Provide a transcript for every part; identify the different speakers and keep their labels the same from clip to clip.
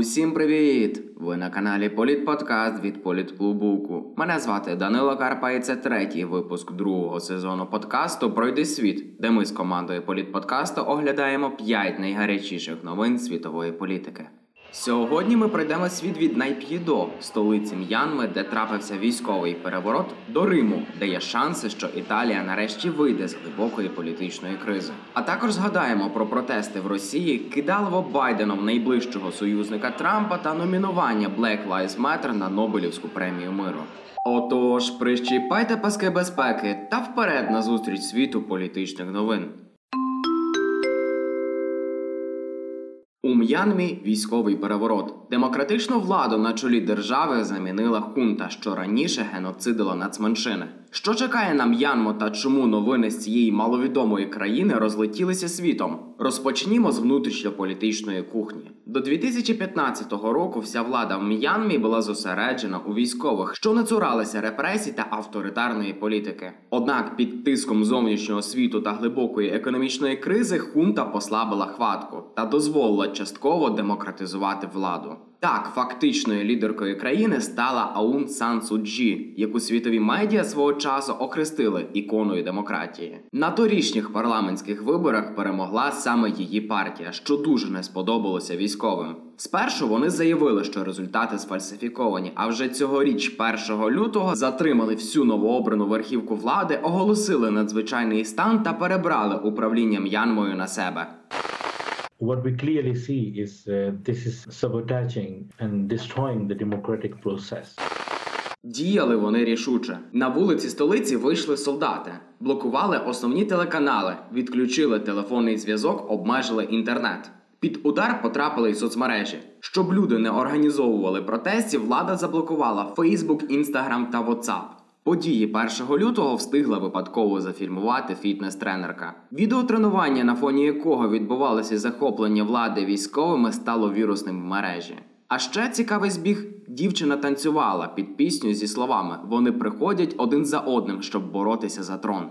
Speaker 1: Усім привіт! Ви на каналі Політподкаст від Політклубуку. Мене звати Данило Карпа і це третій випуск другого сезону подкасту Пройди світ, де ми з командою Політподкасту оглядаємо п'ять найгарячіших новин світової політики. Сьогодні ми пройдемо світ від Найп'єдо, столиці М'янми, де трапився військовий переворот, до Риму, де є шанси, що Італія нарешті вийде з глибокої політичної кризи. А також згадаємо про протести в Росії, кидалово Байденом найближчого союзника Трампа та номінування Black Lives Matter на Нобелівську премію миру. Отож, прищіпайте паски безпеки та вперед на зустріч світу політичних новин. У М'янмі військовий переворот. Демократичну владу на чолі держави замінила хунта, що раніше геноцидила нацменшини. Що чекає на М'янму та чому новини з цієї маловідомої країни розлетілися світом? Розпочнімо з внутрішньополітичної кухні. До 2015 року вся влада в М'янмі була зосереджена у військових, що не цуралися репресій та авторитарної політики. Однак під тиском зовнішнього світу та глибокої економічної кризи хунта послабила хватку та дозволила частково демократизувати владу. Так, фактичною лідеркою країни стала Аун Сан Суджі, яку світові медіа свого часу охрестили іконою демократії. На торічніх парламентських виборах перемогла саме її партія, що дуже не сподобалося військовим. Спершу вони заявили, що результати сфальсифіковані, а вже цьогоріч, 1 лютого, затримали всю новообрану верхівку влади, оголосили надзвичайний стан та перебрали управління М'янмою на себе.
Speaker 2: What we clearly see is uh, this is sabotaging and destroying the democratic process.
Speaker 1: Діяли вони рішуче. На вулиці столиці вийшли солдати, блокували основні телеканали, відключили телефонний зв'язок, обмежили інтернет. Під удар потрапили й соцмережі. Щоб люди не організовували протестів, влада заблокувала Facebook, Instagram та WhatsApp. Події 1 лютого встигла випадково зафільмувати фітнес-тренерка. Відеотренування, на фоні якого відбувалося захоплення влади військовими, стало вірусним в мережі. А ще цікавий збіг: дівчина танцювала під пісню зі словами: вони приходять один за одним, щоб боротися за трон.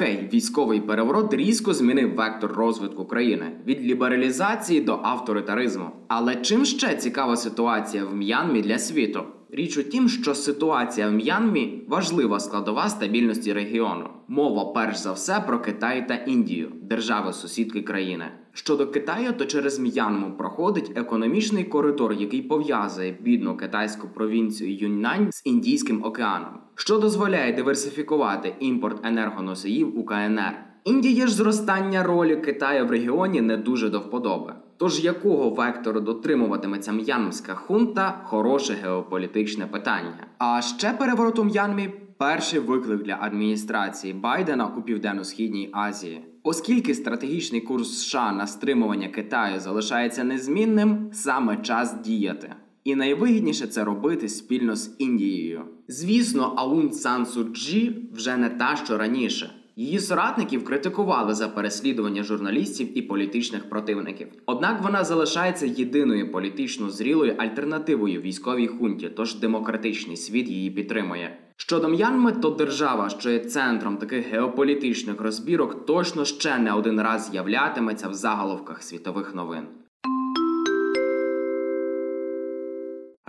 Speaker 1: Окей, військовий переворот різко змінив вектор розвитку країни від лібералізації до авторитаризму. Але чим ще цікава ситуація в М'янмі для світу? Річ у тім, що ситуація в М'янмі важлива складова стабільності регіону. Мова перш за все про Китай та Індію, держави сусідки країни. Щодо Китаю, то через М'янму проходить економічний коридор, який пов'язує бідну китайську провінцію Юньнань з Індійським океаном, що дозволяє диверсифікувати імпорт енергоносіїв у КНР. Індії ж зростання ролі Китаю в регіоні не дуже до вподоби. Тож якого вектору дотримуватиметься м'янмська хунта хороше геополітичне питання. А ще переворот у М'янмі перший виклик для адміністрації Байдена у південно-східній Азії. Оскільки стратегічний курс США на стримування Китаю залишається незмінним, саме час діяти. І найвигідніше це робити спільно з Індією. Звісно, Аун Сан Суджі вже не та, що раніше. Її соратників критикували за переслідування журналістів і політичних противників. Однак вона залишається єдиною політично зрілою альтернативою військовій хунті, тож демократичний світ її підтримує. Щодо М'янми, то держава, що є центром таких геополітичних розбірок, точно ще не один раз з'являтиметься в заголовках світових новин.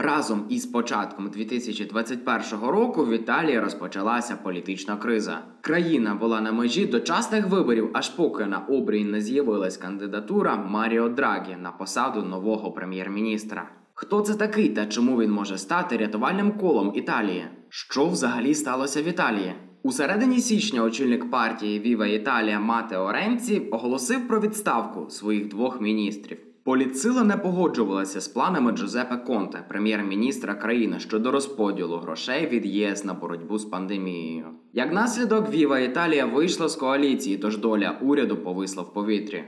Speaker 1: Разом із початком 2021 року в Італії розпочалася політична криза. Країна була на межі дочасних виборів, аж поки на обрій не з'явилась кандидатура Маріо Драгі на посаду нового прем'єр-міністра. Хто це такий та чому він може стати рятувальним колом Італії? Що взагалі сталося в Італії? У середині січня очільник партії Віва Італія Матео Ренці оголосив про відставку своїх двох міністрів. Поліцила не погоджувалася з планами Джозепе Конте, прем'єр-міністра країни щодо розподілу грошей від ЄС на боротьбу з пандемією. Як наслідок, Віва Італія вийшла з коаліції, тож доля уряду повисла в повітрі.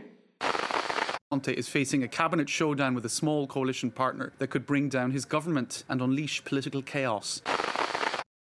Speaker 3: Conte is facing a cabinet showdown with a small coalition partner that could bring down his government and unleash political chaos.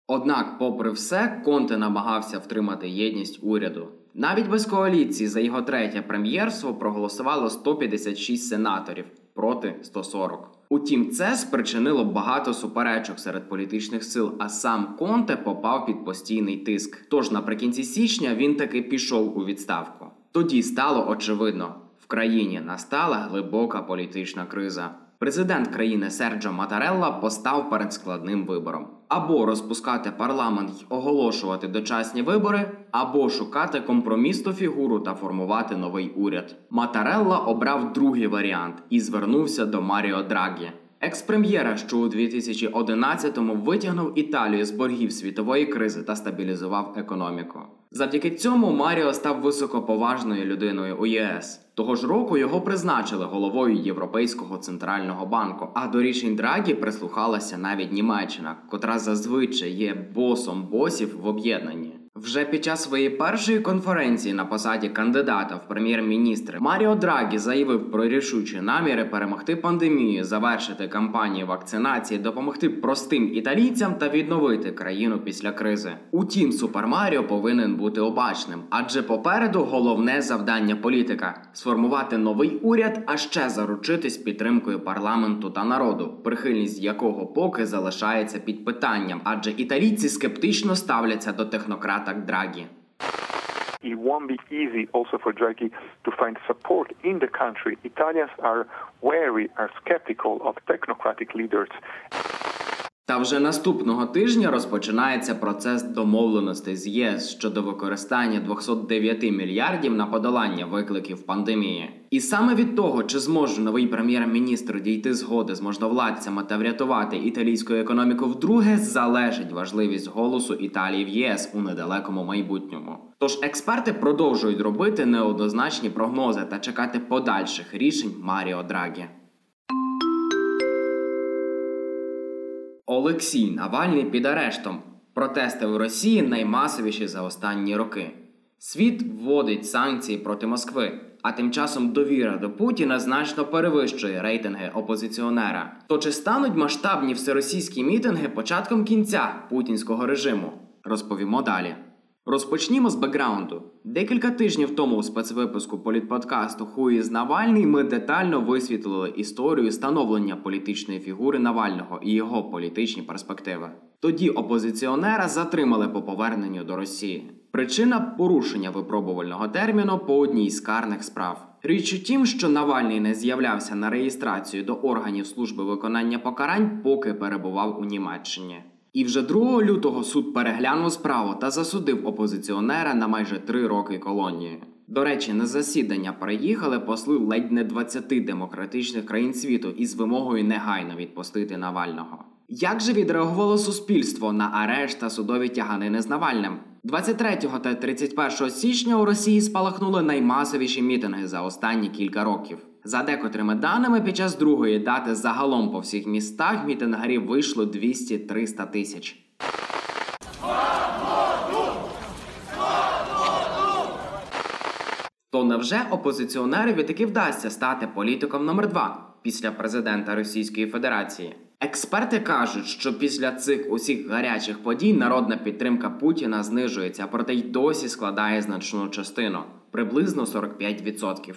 Speaker 1: Однак, попри все, Конте намагався втримати єдність уряду. Навіть без коаліції за його третє прем'єрство проголосувало 156 сенаторів проти 140. Утім, це спричинило багато суперечок серед політичних сил, а сам Конте попав під постійний тиск. Тож наприкінці січня він таки пішов у відставку. Тоді стало очевидно, в країні настала глибока політична криза. Президент країни Серджо Матарелла постав перед складним вибором: або розпускати парламент й оголошувати дочасні вибори, або шукати компромісну фігуру та формувати новий уряд. Матарелла обрав другий варіант і звернувся до Маріо Драгі. Екс-прем'єра, що у 2011-му витягнув Італію з боргів світової кризи та стабілізував економіку. Завдяки цьому Маріо став високоповажною людиною у ЄС. Того ж року його призначили головою Європейського центрального банку. А до рішень Драгі прислухалася навіть Німеччина, котра зазвичай є босом босів в об'єднанні. Вже під час своєї першої конференції на посаді кандидата в прем'єр-міністри Маріо Драгі заявив про рішучі наміри перемогти пандемію, завершити кампанію вакцинації, допомогти простим італійцям та відновити країну після кризи. Утім, Супер Маріо повинен бути обачним, адже попереду головне завдання політика сформувати новий уряд, а ще заручитись підтримкою парламенту та народу, прихильність якого поки залишається під питанням, адже італійці скептично ставляться до технократа Драгі.
Speaker 4: It won't be easy also for Draghi to find support in the country. Italians are wary, are skeptical of technocratic leaders.
Speaker 1: Та вже наступного тижня розпочинається процес домовленостей з ЄС щодо використання 209 мільярдів на подолання викликів пандемії. І саме від того, чи зможе новий прем'єр-міністр дійти згоди з можновладцями та врятувати італійську економіку вдруге, залежить важливість голосу Італії в ЄС у недалекому майбутньому. Тож експерти продовжують робити неоднозначні прогнози та чекати подальших рішень Маріо Драгі. Олексій Навальний під арештом. Протести в Росії наймасовіші за останні роки. Світ вводить санкції проти Москви, а тим часом довіра до Путіна значно перевищує рейтинги опозиціонера. То чи стануть масштабні всеросійські мітинги початком кінця путінського режиму? Розповімо далі. Розпочнімо з бекграунду. Декілька тижнів тому у спецвипуску політподкасту Хуї з Навальний ми детально висвітлили історію становлення політичної фігури Навального і його політичні перспективи. Тоді опозиціонера затримали по поверненню до Росії. Причина порушення випробувального терміну по одній з карних справ. Річ у тім, що Навальний не з'являвся на реєстрацію до органів служби виконання покарань, поки перебував у Німеччині. І вже 2 лютого суд переглянув справу та засудив опозиціонера на майже три роки колонії. До речі, на засідання приїхали посли ледь не 20 демократичних країн світу із вимогою негайно відпустити Навального. Як же відреагувало суспільство на арешт та судові тяганини з Навальним? 23 та 31 січня у Росії спалахнули наймасовіші мітинги за останні кілька років. За декотрими даними, під час другої дати загалом по всіх містах мітингарів вийшло 200-300 тисяч. То невже опозиціонерові таки вдасться стати політиком номер 2 після президента Російської Федерації? Експерти кажуть, що після цих усіх гарячих подій народна підтримка Путіна знижується, проте й досі складає значну частину приблизно 45%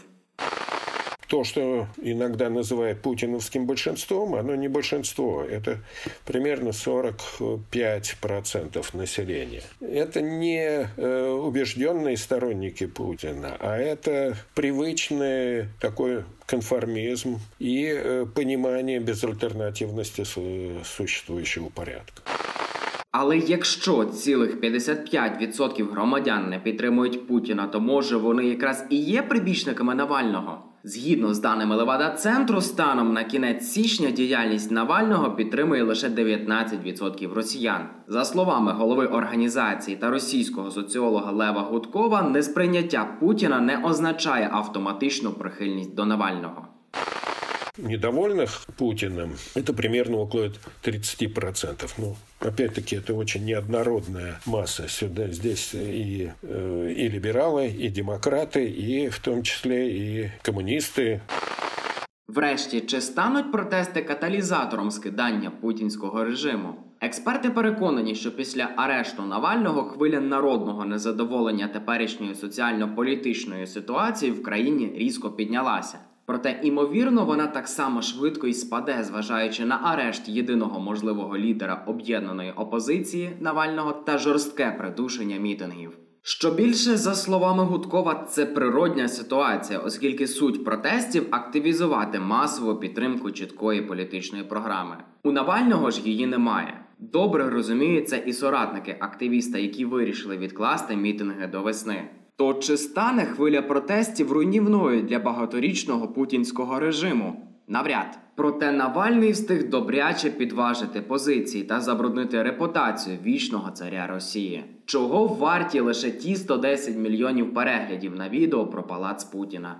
Speaker 5: то, что иногда называют путиновским большинством, оно не большинство. Это примерно 45% населения. Это не э, убежденные сторонники Путина, а это привычный такой конформизм и э, понимание безальтернативности су- существующего порядка.
Speaker 1: Але якщо цілих 55% громадян не підтримують Путіна, то може вони якраз і є прибічниками Навального. Згідно з даними Левада центру, станом на кінець січня діяльність Навального підтримує лише 19% росіян. За словами голови організації та російського соціолога Лева Гудкова, несприйняття Путіна не означає автоматичну прихильність до Навального
Speaker 5: Недовольных Путиным это примерно около 30%. Ну, опять-таки, это очень неоднородная масса. Сюда, здесь и, э, и либералы, и демократы, и в том числе и коммунисты,
Speaker 1: Врешті, чи стануть протести каталізатором скидання путінського режиму? Експерти переконані, що після арешту Навального хвиля народного незадоволення теперішньою соціально-політичною ситуацією в країні різко піднялася. Проте, імовірно, вона так само швидко й спаде, зважаючи на арешт єдиного можливого лідера об'єднаної опозиції Навального та жорстке придушення мітингів. Що більше, за словами Гудкова, це природня ситуація, оскільки суть протестів активізувати масову підтримку чіткої політичної програми. У Навального ж її немає. Добре розуміються і соратники активіста, які вирішили відкласти мітинги до весни. То чи стане хвиля протестів руйнівною для багаторічного путінського режиму? Навряд. Проте Навальний встиг добряче підважити позиції та забруднити репутацію вічного царя Росії, чого варті лише ті 110 мільйонів переглядів на відео про палац Путіна.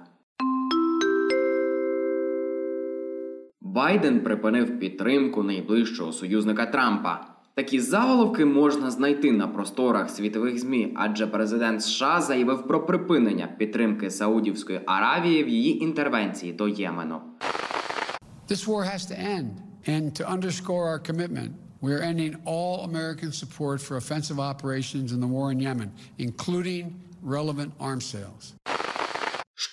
Speaker 1: Байден припинив підтримку найближчого союзника Трампа. Такі заголовки можна знайти на просторах світових ЗМІ, адже президент США заявив про припинення підтримки Саудівської Аравії в її інтервенції до Ємену.
Speaker 6: This war has to end. And to underscore our commitment, we are ending all American support for offensive operations in the war in Yemen, including relevant arms sales.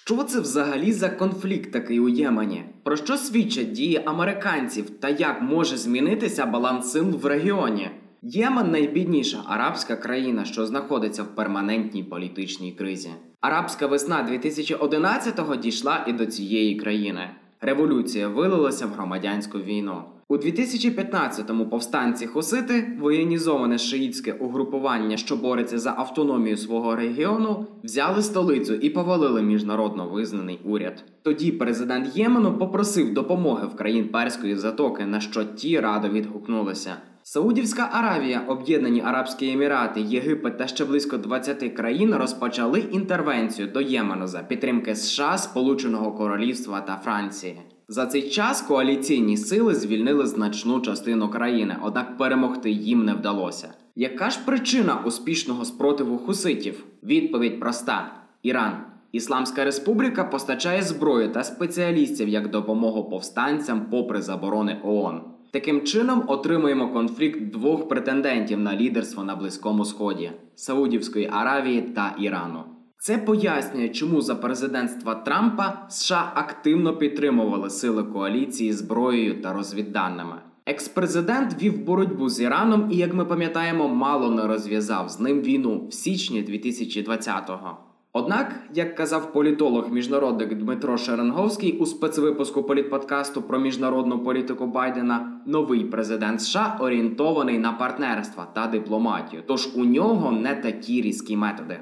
Speaker 1: Що це взагалі за конфлікт такий у Ємені? Про що свідчать дії американців та як може змінитися баланс сил в регіоні? Ємен найбідніша арабська країна, що знаходиться в перманентній політичній кризі. Арабська весна 2011-го дійшла і до цієї країни. Революція вилилася в громадянську війну. У 2015-му повстанці Хусити, воєнізоване шиїтське угрупування, що бореться за автономію свого регіону, взяли столицю і повалили міжнародно визнаний уряд. Тоді президент Ємену попросив допомоги в країн Перської затоки, на що ті радо відгукнулися. Саудівська Аравія, Об'єднані Арабські Емірати, Єгипет та ще близько 20 країн розпочали інтервенцію до Ємену за підтримки США, Сполученого Королівства та Франції. За цей час коаліційні сили звільнили значну частину країни, однак перемогти їм не вдалося. Яка ж причина успішного спротиву хуситів? Відповідь проста: Іран. Ісламська республіка постачає зброю та спеціалістів як допомогу повстанцям попри заборони ООН. Таким чином отримуємо конфлікт двох претендентів на лідерство на Близькому Сході Саудівської Аравії та Ірану. Це пояснює, чому за президентства Трампа США активно підтримували сили коаліції зброєю та розвідданими. Екс-президент вів боротьбу з Іраном і, як ми пам'ятаємо, мало не розв'язав з ним війну в січні 2020-го. Однак, як казав політолог міжнародник Дмитро Шеренговський у спецвипуску політподкасту про міжнародну політику Байдена, новий президент США орієнтований на партнерства та дипломатію, тож у нього не такі різкі методи.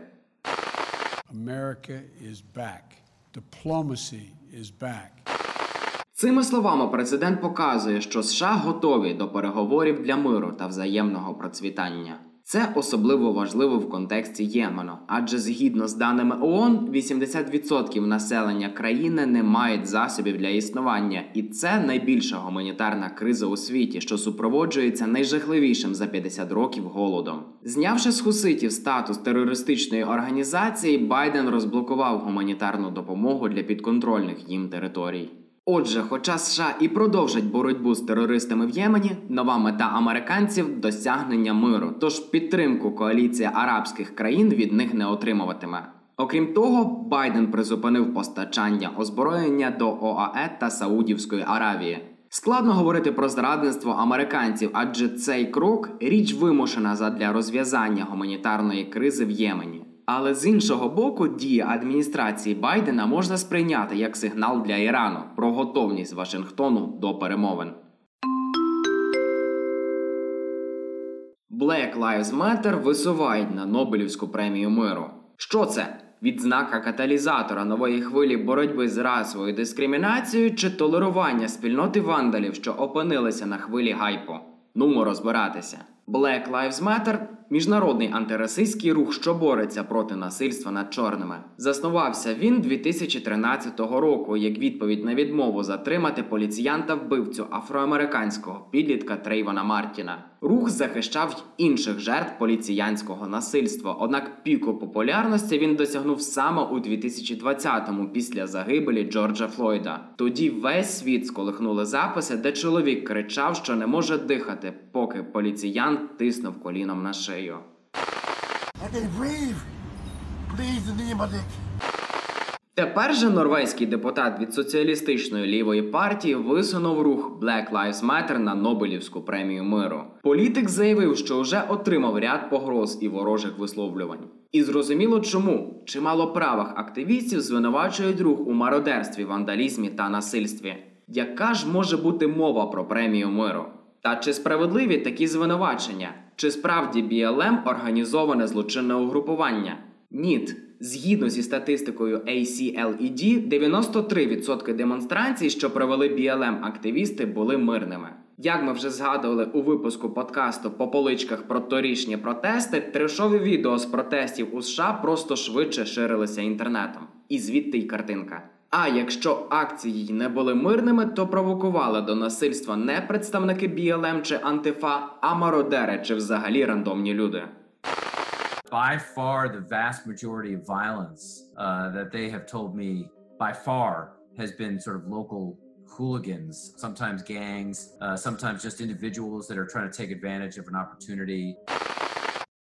Speaker 6: America is back. Diplomacy is back.
Speaker 1: Цими словами президент показує, що США готові до переговорів для миру та взаємного процвітання. Це особливо важливо в контексті Ємену, адже згідно з даними ООН, 80% населення країни не мають засобів для існування, і це найбільша гуманітарна криза у світі, що супроводжується найжахливішим за 50 років голодом. Знявши з хуситів статус терористичної організації, Байден розблокував гуманітарну допомогу для підконтрольних їм територій. Отже, хоча США і продовжать боротьбу з терористами в Ємені, нова мета американців досягнення миру, тож підтримку коаліція арабських країн від них не отримуватиме. Окрім того, Байден призупинив постачання озброєння до ОАЕ та Саудівської Аравії. Складно говорити про зрадництво американців, адже цей крок річ вимушена задля розв'язання гуманітарної кризи в Ємені. Але з іншого боку, дії адміністрації Байдена можна сприйняти як сигнал для Ірану про готовність Вашингтону до перемовин. Black Lives Matter висувають на Нобелівську премію миру. Що це? Відзнака каталізатора нової хвилі боротьби з расовою дискримінацією чи толерування спільноти вандалів, що опинилися на хвилі гайпу? Нумо розбиратися. Black Lives Matter міжнародний антирасистський рух, що бореться проти насильства над чорними. Заснувався він 2013 року як відповідь на відмову затримати поліціянта вбивцю афроамериканського підлітка Трейвона Мартіна. Рух захищав й інших жертв поліціянського насильства. Однак піку популярності він досягнув саме у 2020-му після загибелі Джорджа Флойда. Тоді весь світ сколихнули записи, де чоловік кричав, що не може дихати, поки поліціян тиснув коліном на шию.
Speaker 7: It.
Speaker 1: Тепер же норвезький депутат від соціалістичної лівої партії висунув рух Black Lives Matter на Нобелівську премію миру. Політик заявив, що вже отримав ряд погроз і ворожих висловлювань. І зрозуміло чому чимало правих активістів звинувачують рух у мародерстві, вандалізмі та насильстві. Яка ж може бути мова про премію миру? Та чи справедливі такі звинувачення? Чи справді BLM організоване злочинне угрупування? Ніт. Згідно зі статистикою ACLED, 93% демонстрацій, що провели BLM активісти, були мирними. Як ми вже згадували у випуску подкасту по поличках про торішні протести, трешові відео з протестів у США просто швидше ширилися інтернетом. І звідти й картинка. А якщо акції не були мирними, то провокували до насильства не представники BLM чи Антифа, а мародери чи взагалі рандомні люди.
Speaker 7: by far the vast majority of violence uh, that they have told me by far has been sort of local hooligans, sometimes gangs, uh, sometimes just individuals that are trying to take advantage of an opportunity.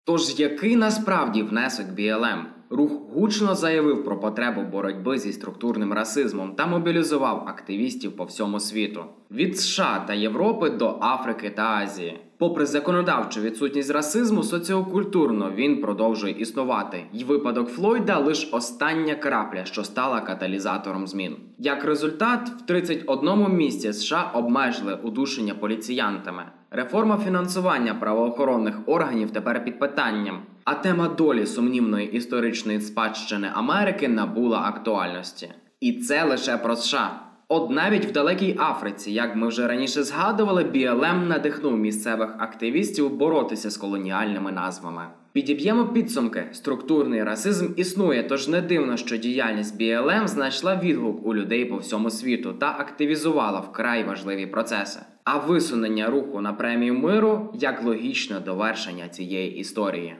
Speaker 1: Тож який насправді внесок BLM? Рух гучно заявив про потребу боротьби зі структурним расизмом та мобілізував активістів по всьому світу від США та Європи до Африки та Азії. Попри законодавчу відсутність расизму, соціокультурно він продовжує існувати, і випадок Флойда лише остання крапля, що стала каталізатором змін. Як результат, в 31 місці США обмежили удушення поліціянтами. Реформа фінансування правоохоронних органів тепер під питанням. А тема долі сумнівної історичної спадщини Америки набула актуальності. І це лише про США. От навіть в далекій Африці, як ми вже раніше згадували, BLM надихнув місцевих активістів боротися з колоніальними назвами. Підіб'ємо підсумки. Структурний расизм існує, тож не дивно, що діяльність BLM знайшла відгук у людей по всьому світу та активізувала вкрай важливі процеси. А висунення руху на премію миру як логічне довершення цієї історії.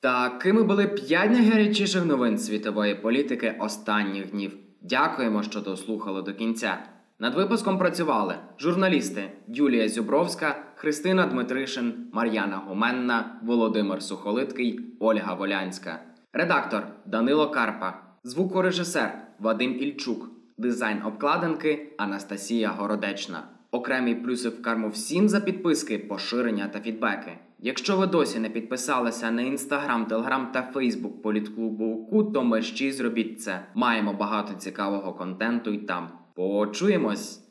Speaker 1: Такими були п'ять найгарячіших новин світової політики останніх днів. Дякуємо, що дослухали до кінця. Над випуском працювали журналісти Юлія Зюбровська, Христина Дмитришин, Мар'яна Гуменна, Володимир Сухолиткий, Ольга Волянська, редактор Данило Карпа, звукорежисер Вадим Ільчук, дизайн обкладинки Анастасія Городечна. Окремі плюси в карму всім за підписки, поширення та фідбеки. Якщо ви досі не підписалися на інстаграм, телеграм та фейсбук політклубу УКУ, то мерщій зробіть це. Маємо багато цікавого контенту й там. Почуємось!